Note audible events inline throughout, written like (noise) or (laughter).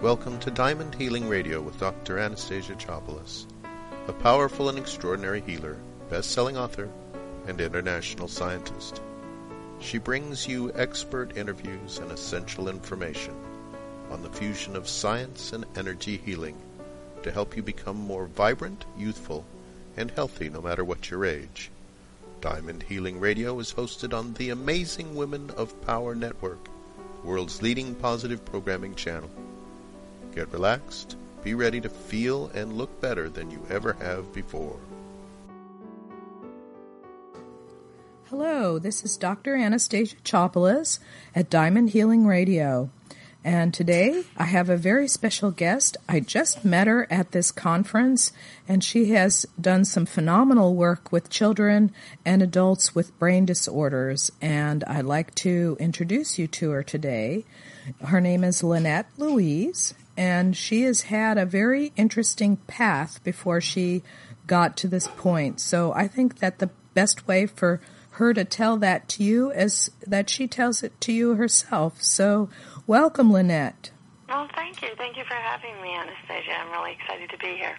Welcome to Diamond Healing Radio with Dr. Anastasia Chopelas, a powerful and extraordinary healer, best-selling author, and international scientist. She brings you expert interviews and essential information on the fusion of science and energy healing to help you become more vibrant, youthful, and healthy no matter what your age. Diamond Healing Radio is hosted on the Amazing Women of Power Network, world's leading positive programming channel. Get relaxed, be ready to feel and look better than you ever have before. Hello, this is Dr. Anastasia Chopelas at Diamond Healing Radio. And today I have a very special guest. I just met her at this conference, and she has done some phenomenal work with children and adults with brain disorders. And I'd like to introduce you to her today. Her name is Lynette Louise, and she has had a very interesting path before she got to this point. So I think that the best way for her to tell that to you is that she tells it to you herself. So Welcome, Lynette. Well, thank you. Thank you for having me, Anastasia. I'm really excited to be here.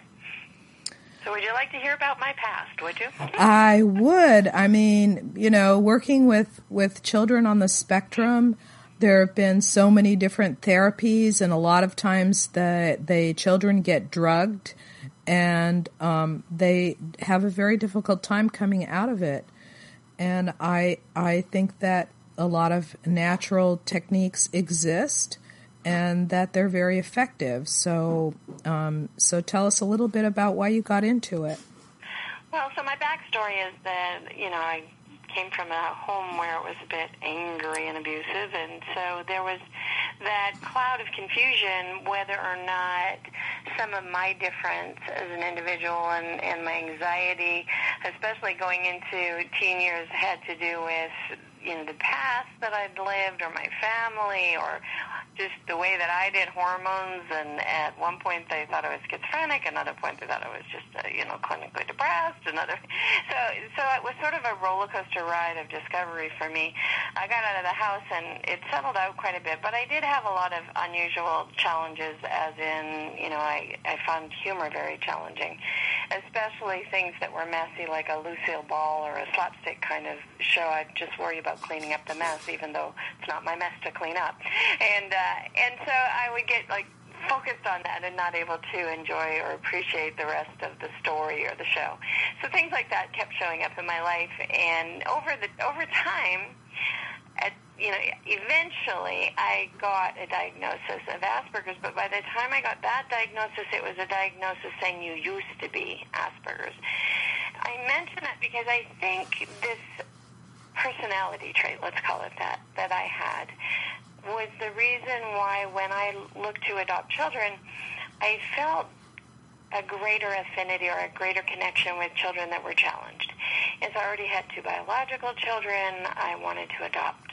So, would you like to hear about my past? Would you? I would. I mean, you know, working with with children on the spectrum, there have been so many different therapies, and a lot of times the the children get drugged, and um, they have a very difficult time coming out of it. And I I think that a lot of natural techniques exist and that they're very effective. So, um, so tell us a little bit about why you got into it. Well, so my backstory is that you know I came from a home where it was a bit angry and abusive, and so there was that cloud of confusion whether or not some of my difference as an individual and, and my anxiety, especially going into teen years, had to do with you know the past that I'd lived or my family or just the way that I did hormones and at one point they thought I was schizophrenic another point they thought I was just uh, you know clinically depressed another (laughs) so so it was sort of a roller coaster ride of discovery for me. I got out of the house and it settled out quite a bit but I did have a lot of unusual challenges as in you know I I found humor very challenging especially things that were messy like a Lucille Ball or a slapstick kind of show. I just worry about about cleaning up the mess, even though it's not my mess to clean up. And uh, and so I would get like focused on that and not able to enjoy or appreciate the rest of the story or the show. So things like that kept showing up in my life, and over the over time. At, you know, eventually I got a diagnosis of Asperger's, but by the time I got that diagnosis, it was a diagnosis saying you used to be Asperger's. I mention that because I think this personality trait, let's call it that, that I had was the reason why when I looked to adopt children, I felt a greater affinity or a greater connection with children that were challenged. As I already had two biological children, I wanted to adopt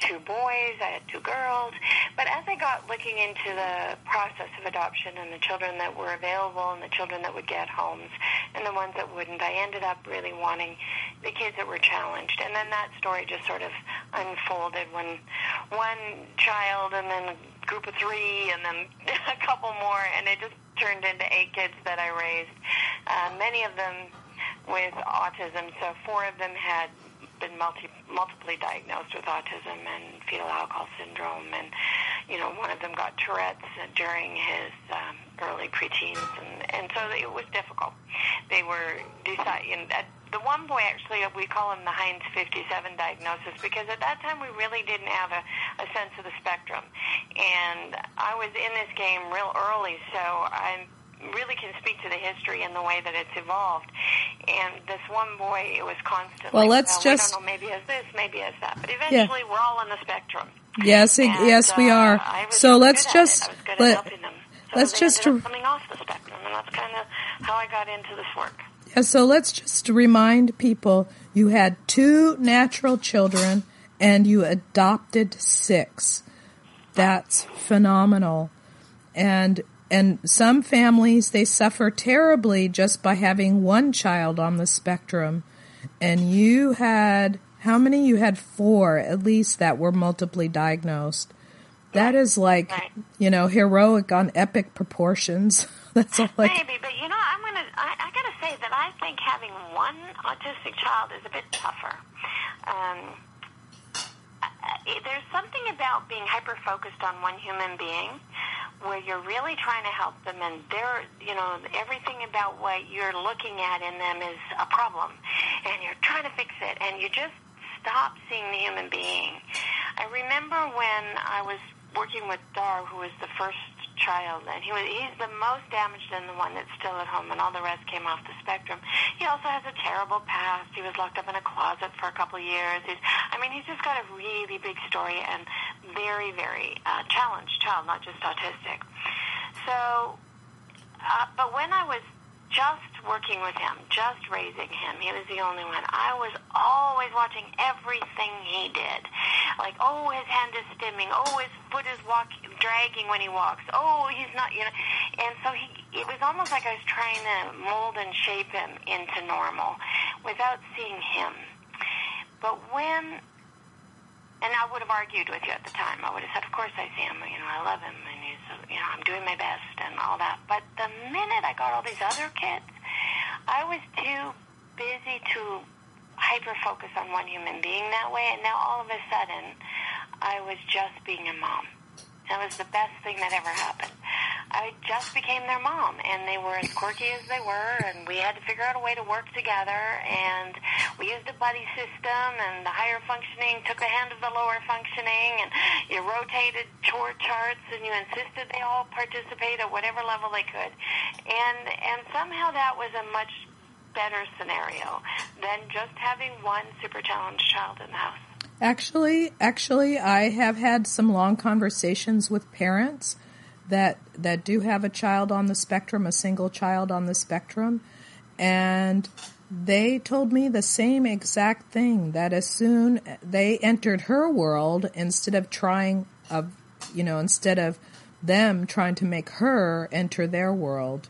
two boys, I had two girls. But as I got looking into the process of adoption and the children that were available and the children that would get homes and the ones that wouldn't, I ended up really wanting the kids that were challenged. And then that story just sort of unfolded when one child and then a group of three and then (laughs) a couple more and it just turned into eight kids that I raised. Uh, many of them with autism. So four of them had been multi, multiply diagnosed with autism and fetal alcohol syndrome, and you know one of them got Tourette's during his um, early preteens, and and so it was difficult. They were deciding. The one boy, actually, we call him the Heinz 57 diagnosis because at that time we really didn't have a, a sense of the spectrum. And I was in this game real early, so I'm really can speak to the history and the way that it's evolved. And this one boy, it was constantly. Well, let's well, just. We don't know, maybe as this, maybe as that. But eventually, yeah. we're all on the spectrum. Yes, and, yes, we uh, are. so let's just let, so let's just coming off the spectrum, and that's kind of how I got into this work. Yeah, so let's just remind people: you had two natural children, and you adopted six. That's phenomenal, and and some families they suffer terribly just by having one child on the spectrum and you had how many you had four at least that were multiply diagnosed that is like Right. you know heroic on epic proportions. (laughs) That's all like Maybe, but you know, I'm gonna. I, I gotta say that I think having one autistic child is a bit tougher. Um, there's something about being hyper focused on one human being, where you're really trying to help them, and they're, you know, everything about what you're looking at in them is a problem, and you're trying to fix it, and you just stop seeing the human being. I remember when I was working with Dar, who was the first child, and he was he's the most damaged and the one that's still at home, and all the rest came off the spectrum. He also has a terrible past. He was locked up in a closet for a couple years. He's, I mean, he's just got a really big story and very, very uh, challenged child, not just autistic. So, uh, but when I was just working with him, just raising him, he was the only one. I was always watching everything he did. Like, oh, his hand is stimming. Oh, his foot is walk dragging when he walks. Oh, he's not, you know. And so he, it was almost like I was trying to mold and shape him into normal without seeing him. But when and I would have argued with you at the time. I would have said, "Of course I see him. You know, I love him, and he's, you know, I'm doing my best and all that." But the minute I got all these other kids, I was too busy to hyper focus on one human being that way, and now all of a sudden, I was just being a mom. That was the best thing that ever happened. I just became their mom, and they were as quirky as they were, and we had to figure out a way to work together. And we used a buddy system, and the higher functioning took the hand of the lower functioning, and you rotated chore charts, and you insisted they all participate at whatever level they could. And and somehow that was a much better scenario than just having one super challenged child in the house. Actually, actually, I have had some long conversations with parents that that do have a child on the spectrum, a single child on the spectrum, and they told me the same exact thing that as soon they entered her world instead of trying of you know instead of them trying to make her enter their world.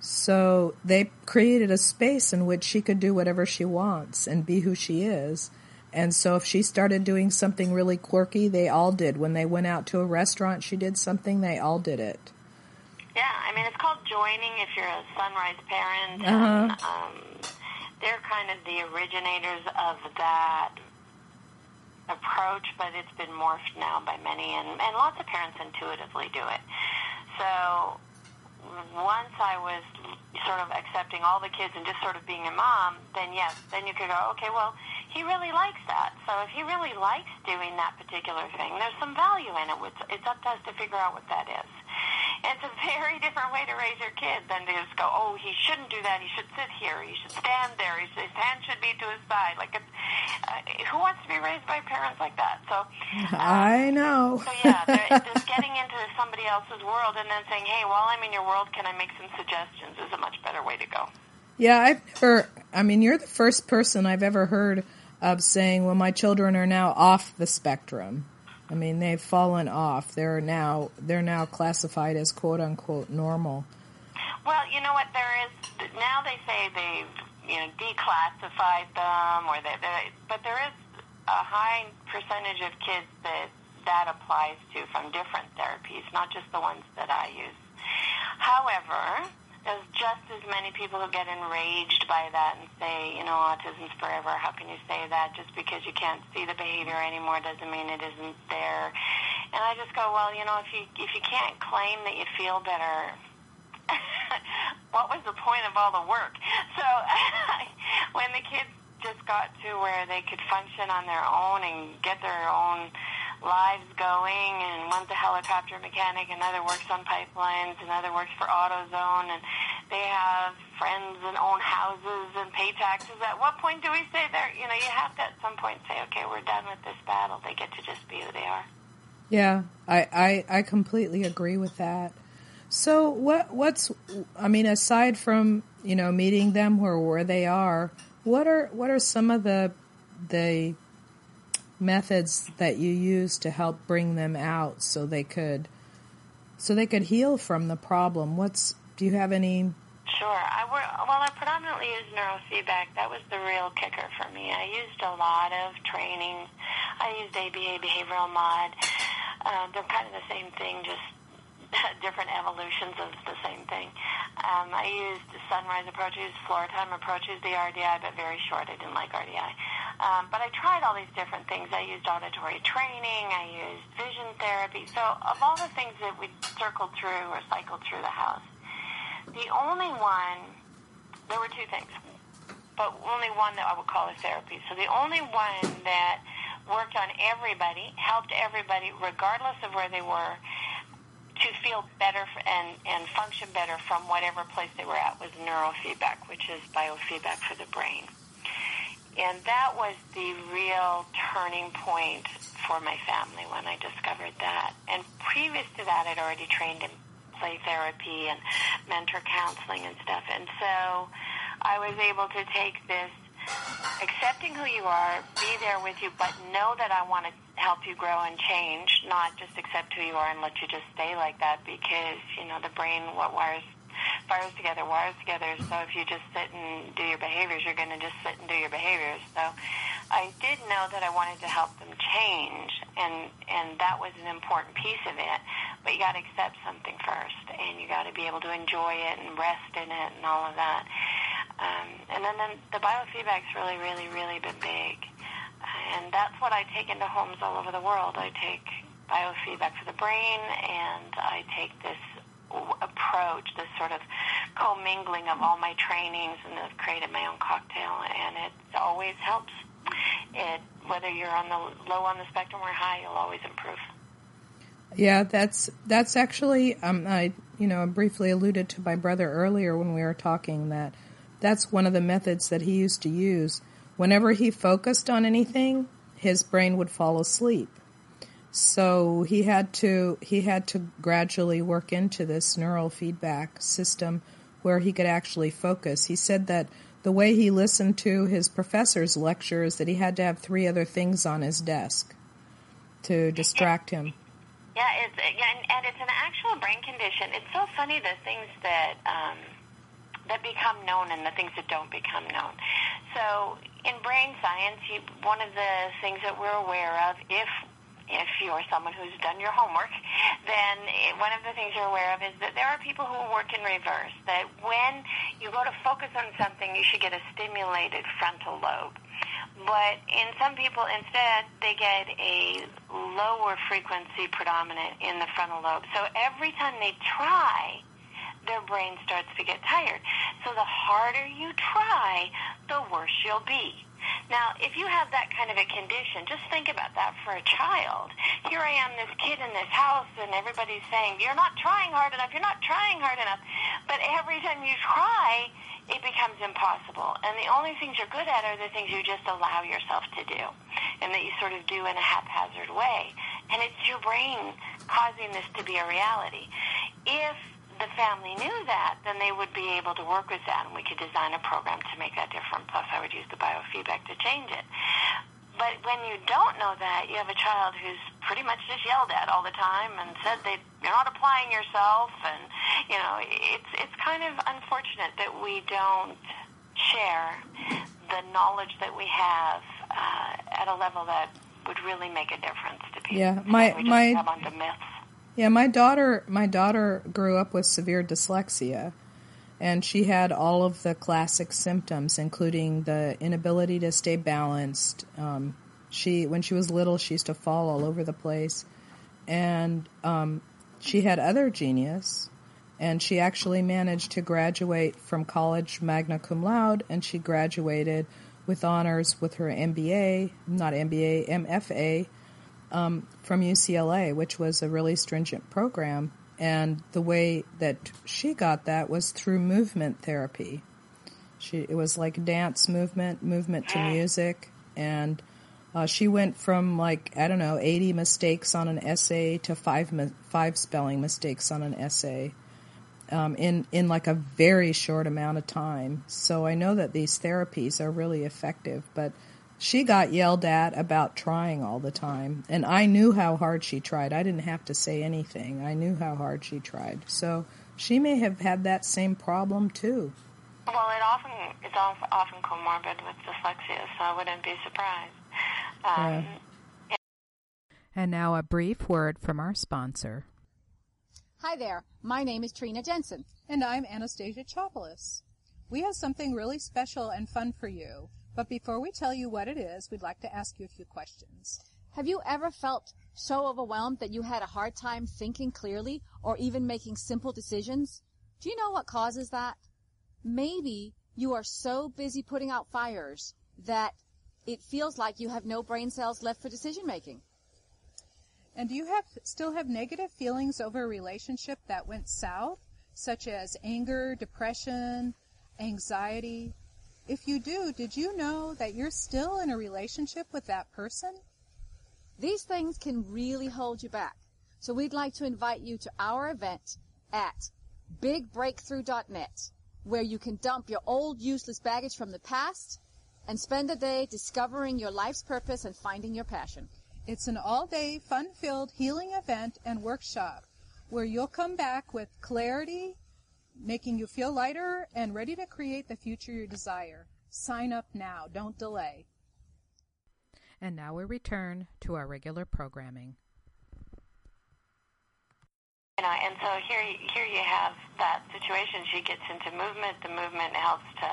So they created a space in which she could do whatever she wants and be who she is and so if she started doing something really quirky, they all did. When they went out to a restaurant, she did something, they all did it. Yeah, I mean, it's called joining if you're a Son-Rise parent. Uh-huh. And, um, they're kind of the originators of that approach, but it's been morphed now by many, and, and lots of parents intuitively do it. So once I was sort of accepting all the kids and just sort of being a mom, then yes, then you could go, okay, well, he really likes that. So if he really likes doing that particular thing, there's some value in it. It's, up to us to figure out what that is. It's a very (laughs) different way to raise your kid than to just go, oh, he shouldn't do that. He should sit here. He should stand there. He should, his hand should be to his side. Like, it's, uh, who wants to be raised by parents like that? So, um, (laughs) I know. so yeah, (laughs) just getting into somebody else's world and then saying, hey, while I'm in your world, can I make some suggestions? Is a much better way to go. Yeah, I've never. I mean, you're the first person I've ever heard of saying, "Well, my children are now off the spectrum." I mean, they've fallen off. They're now they're now classified as quote unquote normal. Well, you know what? There is now they say they've you know declassified them, or they but there is a high percentage of kids that that applies to from different therapies, not just the ones that I use. However, there's just as many people who get enraged by that and say, you know, autism's forever. How can you say that? Just because you can't see the behavior anymore doesn't mean it isn't there. And I just go, well, you know, if you if you can't claim that you feel better, (laughs) what was the point of all the work? (laughs) So (laughs) when the kids just got to where they could function on their own and get their own lives going, and one's a helicopter mechanic, another works on pipelines, another works for AutoZone, and they have friends and own houses and pay taxes. At what point do we say there? You know, you have to at some point say, okay, we're done with this battle. They get to just be who they are. Yeah, I, I, I completely agree with that. So what what's I mean aside from you know meeting them where where they are, what are what are some of the the methods that you use to help bring them out so they could so they could heal from the problem? What's do you have any? Sure. I wor- well, I predominantly use neurofeedback. That was the real kicker for me. I used a lot of training. I used ABA behavioral mod. Uh, they're kind of the same thing, just (laughs) different evolutions of the same thing. Um, I used Son-Rise approaches, floor time approaches, the RDI, but very short. I didn't like RDI. Um, but I tried all these different things. I used auditory training. I used vision therapy. So of all the things that we circled through or cycled through the house, the only one, there were two things, but only one that I would call a therapy. So the only one that worked on everybody, helped everybody, regardless of where they were, to feel better and, and function better from whatever place they were at was neurofeedback, which is biofeedback for the brain. And that was the real turning point for my family when I discovered that. And previous to that, I'd already trained in play therapy and mentor counseling and stuff. And so I was able to take this accepting who you are, be there with you, but know that I want to help you grow and change, not just accept who you are and let you just stay like that because, you know, the brain, what wires fires together, wires together. So if you just sit and do your behaviors, you're going to just sit and do your behaviors. So I did know that I wanted to help them change, and and that was an important piece of it. But you got to accept something first, and you got to be able to enjoy it and rest in it and all of that. Um, and then, then the biofeedback's really, really, really been big. And that's what I take into homes all over the world. I take biofeedback for the brain, and I take this approach, this sort of commingling of all my trainings, and I've created my own cocktail, and it always helps. It whether you're on the low on the spectrum or high, you'll always improve. Yeah, that's that's actually um, I you know briefly alluded to my brother earlier when we were talking that that's one of the methods that he used to use. Whenever he focused on anything, his brain would fall asleep. So he had to he had to gradually work into this neural feedback system where he could actually focus. He said that the way he listened to his professor's lectures that he had to have three other things on his desk to distract him. Yeah, it's and, and it's an actual brain condition. It's so funny the things that um, that become known and the things that don't become known. So in brain science, you, one of the things that we're aware of, if if you're someone who's done your homework, then it, one of the things you're aware of is that there are people who work in reverse. That when you go to focus on something, you should get a stimulated frontal lobe. But in some people, instead, they get a lower frequency predominant in the frontal lobe. So every time they try their brain starts to get tired. So the harder you try, the worse you'll be. Now, if you have that kind of a condition, just think about that for a child. Here I am, this kid in this house, and everybody's saying, You're not trying hard enough, you're not trying hard enough. But every time you try, it becomes impossible. And the only things you're good at are the things you just allow yourself to do, and that you sort of do in a haphazard way. And it's your brain causing this to be a reality. If the family knew that, then they would be able to work with that, and we could design a program to make that different. Plus, I would use the biofeedback to change it. But when you don't know that, you have a child who's pretty much just yelled at all the time and said they you're not applying yourself, and you know it's it's kind of unfortunate that we don't share the knowledge that we have uh, at a level that would really make a difference to people. Yeah, my my grab onto myths. Yeah, my daughter my daughter grew up with severe dyslexia and she had all of the classic symptoms including the inability to stay balanced. Um, she when she was little she used to fall all over the place and um, she had other genius and she actually managed to graduate from college magna cum laude and she graduated with honors with her MBA, not MBA, MFA um, from UCLA, which was a really stringent program. And the way that she got that was through movement therapy. She it was like dance movement, movement to music, and uh, she went from like I don't know, eighty mistakes on an essay to five five spelling mistakes on an essay. Um, in in like a very short amount of time. So I know that these therapies are really effective, but she got yelled at about trying all the time, and I knew how hard she tried. I didn't have to say anything. I knew how hard she tried. So she may have had that same problem too. Well, it often it's of- often comorbid with dyslexia, so I wouldn't be surprised. Um, And now a brief word from our sponsor. Hi there. My name is Trina Jensen. And I'm Anastasia Chopelas. We have something really special and fun for you. But before we tell you what it is, we'd like to ask you a few questions. Have you ever felt so overwhelmed that you had a hard time thinking clearly or even making simple decisions? Do you know what causes that? Maybe you are so busy putting out fires that it feels like you have no brain cells left for decision making. And do you have still have negative feelings over a relationship that went south, such as anger, depression, anxiety? If you do, did you know that you're still in a relationship with that person? These things can really hold you back. So we'd like to invite you to our event at bigbreakthrough.net, where you can dump your old useless baggage from the past and spend a day discovering your life's purpose and finding your passion. It's an all-day, fun-filled healing event and workshop where you'll come back with clarity, making you feel lighter and ready to create the future you desire. Sign up now. Don't delay. And now we return to our regular programming. You know, and so here, here you have that situation. She gets into movement. The movement helps to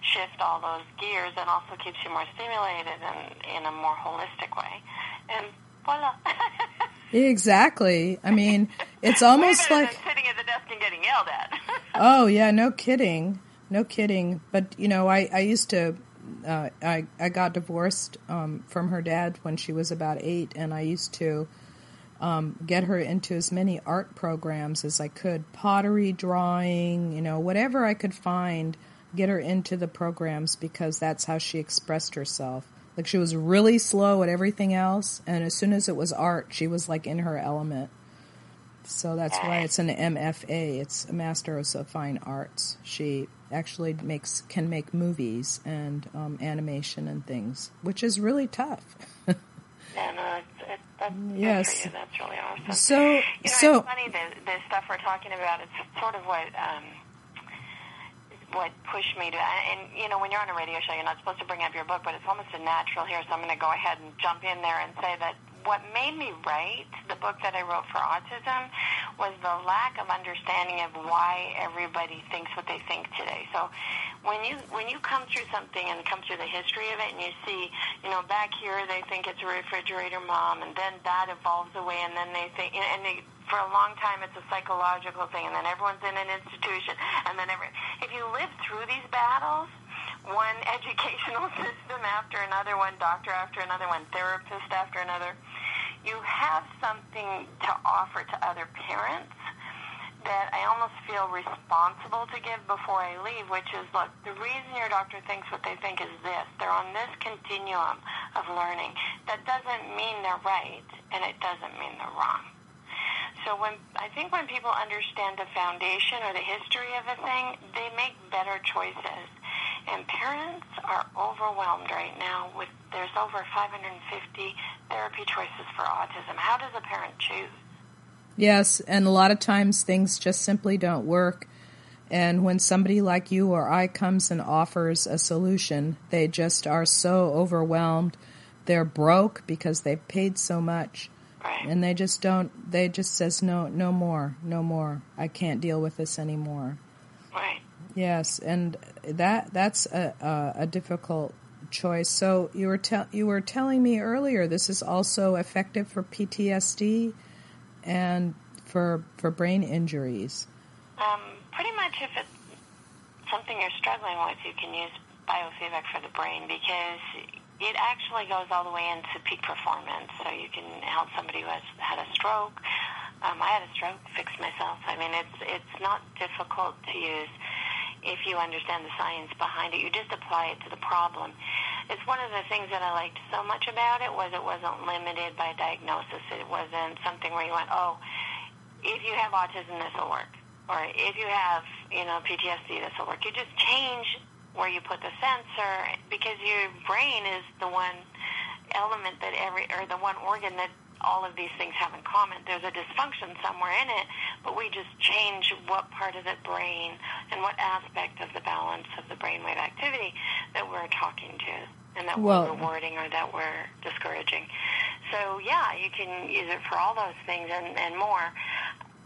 shift all those gears and also keeps you more stimulated and in a more holistic way. And voila. (laughs) exactly. I mean, it's almost like sitting at the desk and getting yelled at. (laughs) oh yeah, no kidding, no kidding. But you know, I I used to. Uh, I I got divorced um, from her dad when she was about eight, and I used to um, get her into as many art programs as I could, pottery, drawing, you know, whatever I could find get her into the programs because that's how she expressed herself. Like she was really slow at everything else, and as soon as it was art, she was like in her element. So that's why it's an MFA. It's a Master of Fine Arts. She actually makes can make movies and um, animation and things, which is really tough. yeah, no, it's, it's, that's yes, that's really awesome. So, you know, so it's funny the the stuff we're talking about. It's sort of what. Um, what pushed me to, and you know, when you're on a radio show, you're not supposed to bring up your book, but it's almost a natural here. So I'm going to go ahead and jump in there and say that what made me write the book that I wrote for autism was the lack of understanding of why everybody thinks what they think today. So when you when you come through something and come through the history of it and you see, you know, back here they think it's a refrigerator mom and then that evolves away and then they think and they for a long time it's a psychological thing and then everyone's in an institution and then every if you live through these battles one (laughs) educational system after another, one doctor after another, one therapist after another. You have something to offer to other parents that I almost feel responsible to give before I leave, which is, look, the reason your doctor thinks what they think is this. They're on this continuum of learning. That doesn't mean they're right, and it doesn't mean they're wrong. So when I think when people understand the foundation or the history of a thing, they make better choices. And parents are overwhelmed right now with there's over 550 therapy choices for autism. How does a parent choose? Yes, and a lot of times things just simply don't work. And when somebody like you or I comes and offers a solution, they just are so overwhelmed. They're broke because they've paid so much. Right. And they just don't, they just says, no, no more, no more. I can't deal with this anymore. Right. Yes, and that that's a, a, a difficult choice. So you were te- you were telling me earlier this is also effective for PTSD and for for brain injuries. Um, pretty much, if it's something you're struggling with, you can use biofeedback for the brain because it actually goes all the way into peak performance. So you can help somebody who has had a stroke. Um, I had a stroke, fixed myself. I mean, it's it's not difficult to use if you understand the science behind it. You just apply it to the problem. It's one of the things that I liked so much about it was it wasn't limited by diagnosis. It wasn't something where you went, oh, if you have autism, this will work, or if you have, you know, PTSD, this will work. You just change where you put the sensor because your brain is the one element that every or the one organ that all of these things have in common. There's a dysfunction somewhere in it, but we just change what part of the brain and what aspect of the balance of the brainwave activity that we're talking to and that well, we're rewarding or that we're discouraging. so, yeah, you can use it for all those things and, and more.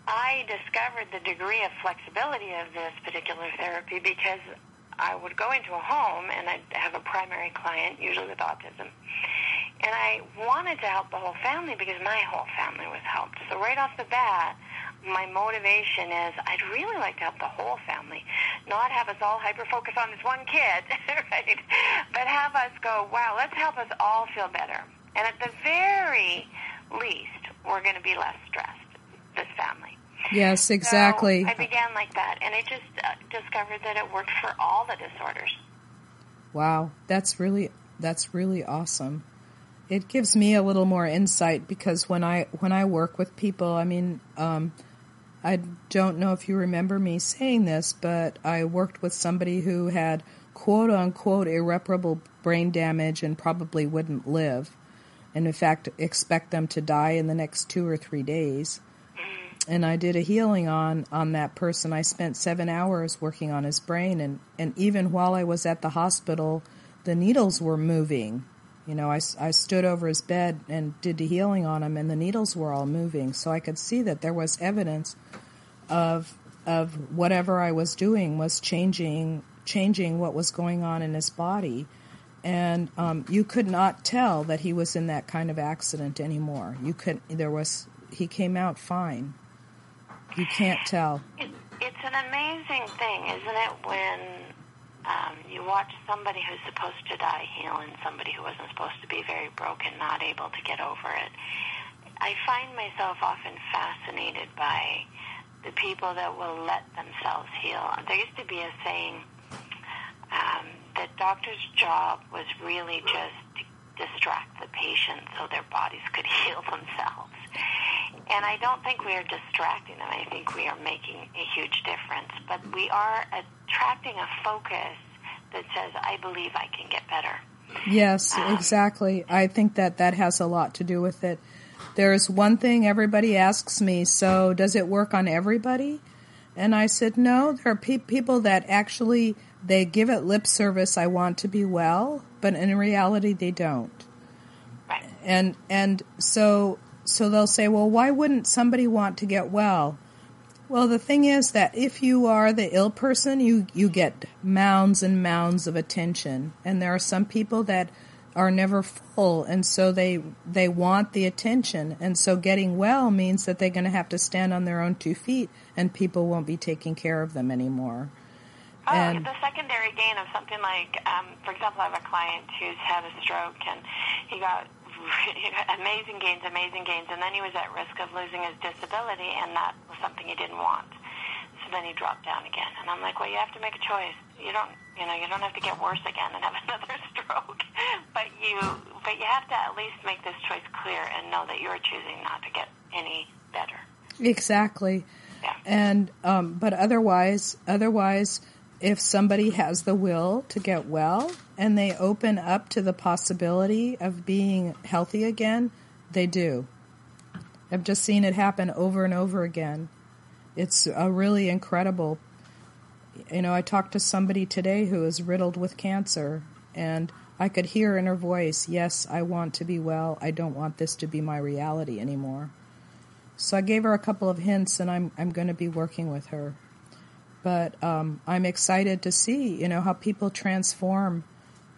I discovered the degree of flexibility of this particular therapy because I would go into a home and I'd have a primary client, usually with autism. And I wanted to help the whole family because my whole family was helped. So right off the bat, my motivation is I'd really like to help the whole family, not have us all hyper focus on this one kid, (laughs) right? But have us go, wow, let's help us all feel better. And at the very least, we're going to be less stressed. Yes, exactly. So I began like that, and I just uh, discovered that it worked for all the disorders. Wow, that's really that's really awesome. It gives me a little more insight because when I when I work with people, I mean, um, I don't know if you remember me saying this, but I worked with somebody who had quote unquote irreparable brain damage and probably wouldn't live, and in fact expect them to die in the next two or three days and I did a healing on on that person. I spent seven hours working on his brain, and and even while I was at the hospital, the needles were moving. You know, I, I stood over his bed and did the healing on him, and the needles were all moving. So I could see that there was evidence of of whatever I was doing was changing changing what was going on in his body. And um, you could not tell that he was in that kind of accident anymore. You could there was he came out fine. You can't tell. It, it's an amazing thing, isn't it, when um, you watch somebody who's supposed to die heal and somebody who wasn't supposed to be very broken not able to get over it. I find myself often fascinated by the people that will let themselves heal. There used to be a saying um, that doctor's job was really just to distract the patient so their bodies could (laughs) heal themselves. And I don't think we are distracting them. I think we are making a huge difference. But we are attracting a focus that says, I believe I can get better. Yes, um, exactly. I think that that has a lot to do with it. There's one thing everybody asks me, so does it work on everybody? And I said, no, there are pe- people that actually they give it lip service I want to be well, but in reality they don't. Right. And and so so they'll say, well, why wouldn't somebody want to get well? Well, the thing is that if you are the ill person, you, you get mounds and mounds of attention. And there are some people that are never full and so they they want the attention and so getting well means that they're going to have to stand on their own two feet and people won't be taking care of them anymore oh and the secondary gain of something like um, for example i have a client who's had a stroke and he got (laughs) amazing gains, amazing gains, and then he was at risk of losing his disability, and that was something he didn't want. So then he dropped down again, and I'm like, well, you have to make a choice. You don't, you know, you don't have to get worse again and have (laughs) another stroke, but you, but you have to at least make this choice clear and know that you're choosing not to get any better. Exactly. Yeah. And um, but otherwise, otherwise if somebody has the will to get well and they open up to the possibility of being healthy again, they do. I've just seen it happen over and over again. It's a really incredible. You know, I talked to somebody today who is riddled with cancer, and I could hear in her voice, Yes, I want to be well. I don't want this to be my reality anymore. So I gave her a couple of hints, and I'm, I'm going to be working with her but um, I'm excited to see, you know, how people transform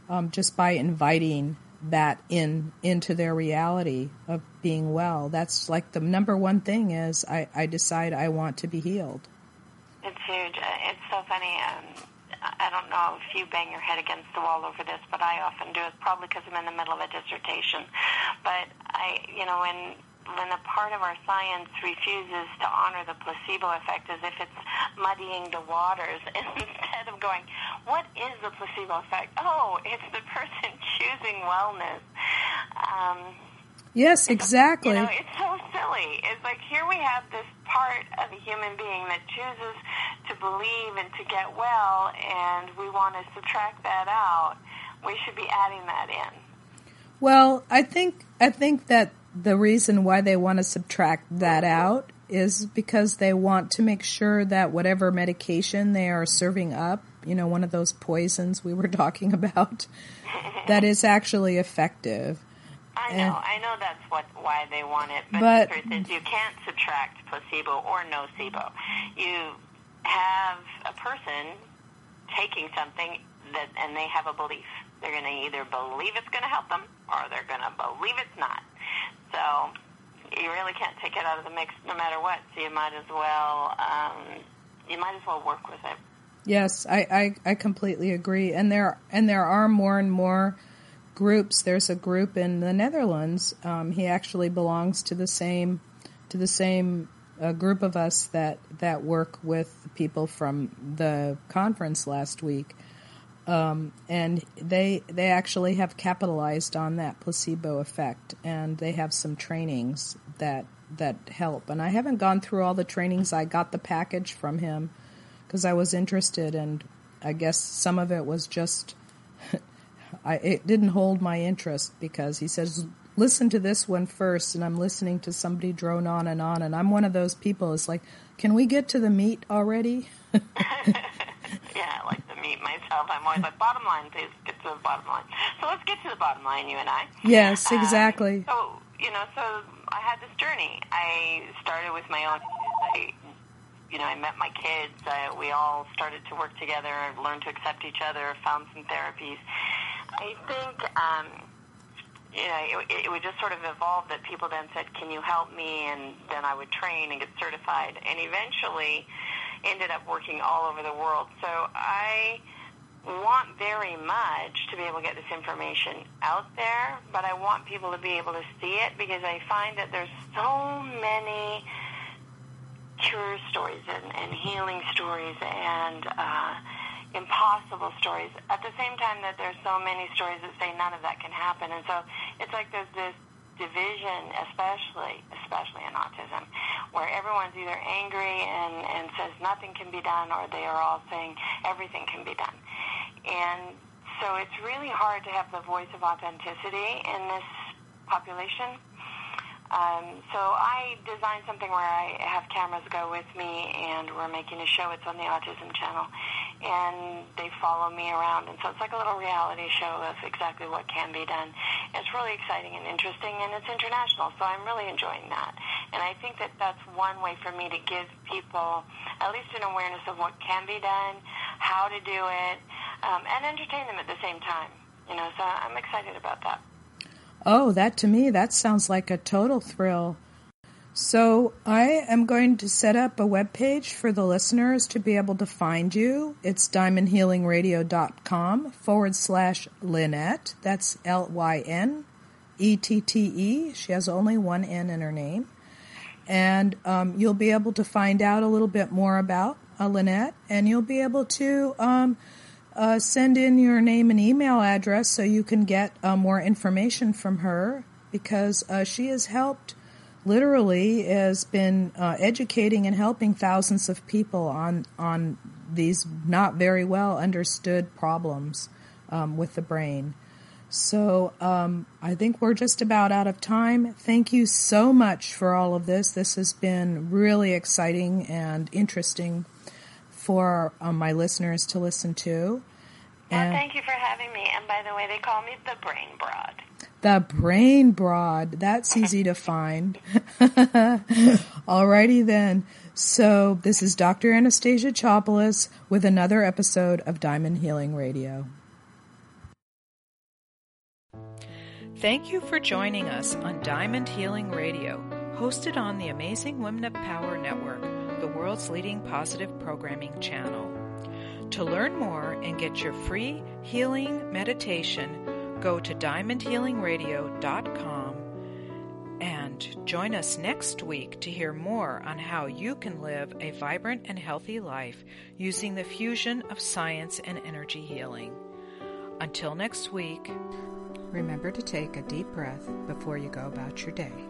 um, just by inviting that in into their reality of being well. That's like the number one thing is I, I decide I want to be healed. It's huge. Uh, it's so funny. Um, I don't know if you bang your head against the wall over this, but I often do. It's probably because I'm in the middle of a dissertation. But I, you know, when when a part of our science refuses to honor the placebo effect as if it's muddying the waters (laughs) instead of going, what is the placebo effect? Oh, it's the person (laughs) choosing wellness. Um, yes, exactly. You know, it's so silly. It's like here we have this part of a human being that chooses to believe and to get well, and we want to subtract that out. We should be adding that in. Well, I think I think that the reason why they want to subtract that out is because they want to make sure that whatever medication they are serving up, you know, one of those poisons we were (laughs) talking about, that is actually effective. I know, I know that's what why they want it, but, But- the truth is you can't subtract placebo or nocebo. You have a person taking something that, and they have a belief. They're going to either believe it's going to help them, or they're going to believe it's not. So you really can't take it out of the mix, no matter what. So you might as well, um, you might as well work with it. Yes, I, I, I completely agree. And there and there are more and more groups. There's a group in the Netherlands. Um, he actually belongs to the same to the same uh, group of us that that work with people from the conference last week. Um, and they they actually have capitalized on that placebo effect, and they have some trainings that that help. And I haven't gone through all the trainings. I got the package from him because I was interested, and I guess some of it was just (laughs) I it didn't hold my interest because he says listen to this one first, and I'm listening to somebody drone on and on, and I'm one of those people. It's like, can we get to the meat already? (laughs) (laughs) Yeah, like meet myself. I'm always like, bottom line, please get to the bottom line. So let's get to the bottom line, you and I. yes, Um, exactly. so you know, so I had this journey. I started with my own. I, you know, I met my kids. I, we all started to work together, learned to accept each other, found some therapies. I think, um, you know, it, it would just sort of evolve that people then said, "Can you help me?" And then I would train and get certified, and eventually ended up working all over the world. So I want very much to be able to get this information out there, but I want people to be able to see it because I find that there's so many cure stories and, and healing stories and uh, impossible stories at the same time that there's so many stories that say none of that can happen. And so it's like there's this division, especially especially in autism, where everyone's either angry and, and says nothing can be done or they are all saying everything can be done. And so it's really hard to have the voice of authenticity in this population. Um, so I designed something where I have cameras go with me, and we're making a show. It's on the Autism Channel, and they follow me around, and so it's like a little reality show of exactly what can be done. It's really exciting and interesting, and it's international, so I'm really enjoying that. And I think that that's one way for me to give people at least an awareness of what can be done, how to do it, um, and entertain them at the same time. You know, so I'm excited about that. Oh, that to me, that sounds like a total thrill. So I am going to set up a web page for the listeners to be able to find you. It's diamondhealingradio.com forward slash Lynette. That's L Y N E T T E. She has only one N in her name. And um, you'll be able to find out a little bit more about uh, Lynette, and you'll be able to um, uh, send in your name and email address so you can get uh, more information from her because uh, she has helped literally has been uh, educating and helping thousands of people on on these not very well understood problems um, with the brain. So um, I think we're just about out of time. Thank you so much for all of this. This has been really exciting and interesting for um, my listeners to listen to. Well, thank you for having me. And by the way, they call me the Brain Broad. the brain broad, that's easy to find. (laughs) Alrighty then. So this is Dr. Anastasia Chopelas with another episode of Diamond Healing Radio. Thank you for joining us on Diamond Healing Radio, hosted on the Amazing Women of Power Network, the world's leading positive programming channel. To learn more and get your free healing meditation, go to diamondhealingradio.com and join us next week to hear more on how you can live a vibrant and healthy life using the fusion of science and energy healing. Until next week, remember to take a deep breath before you go about your day.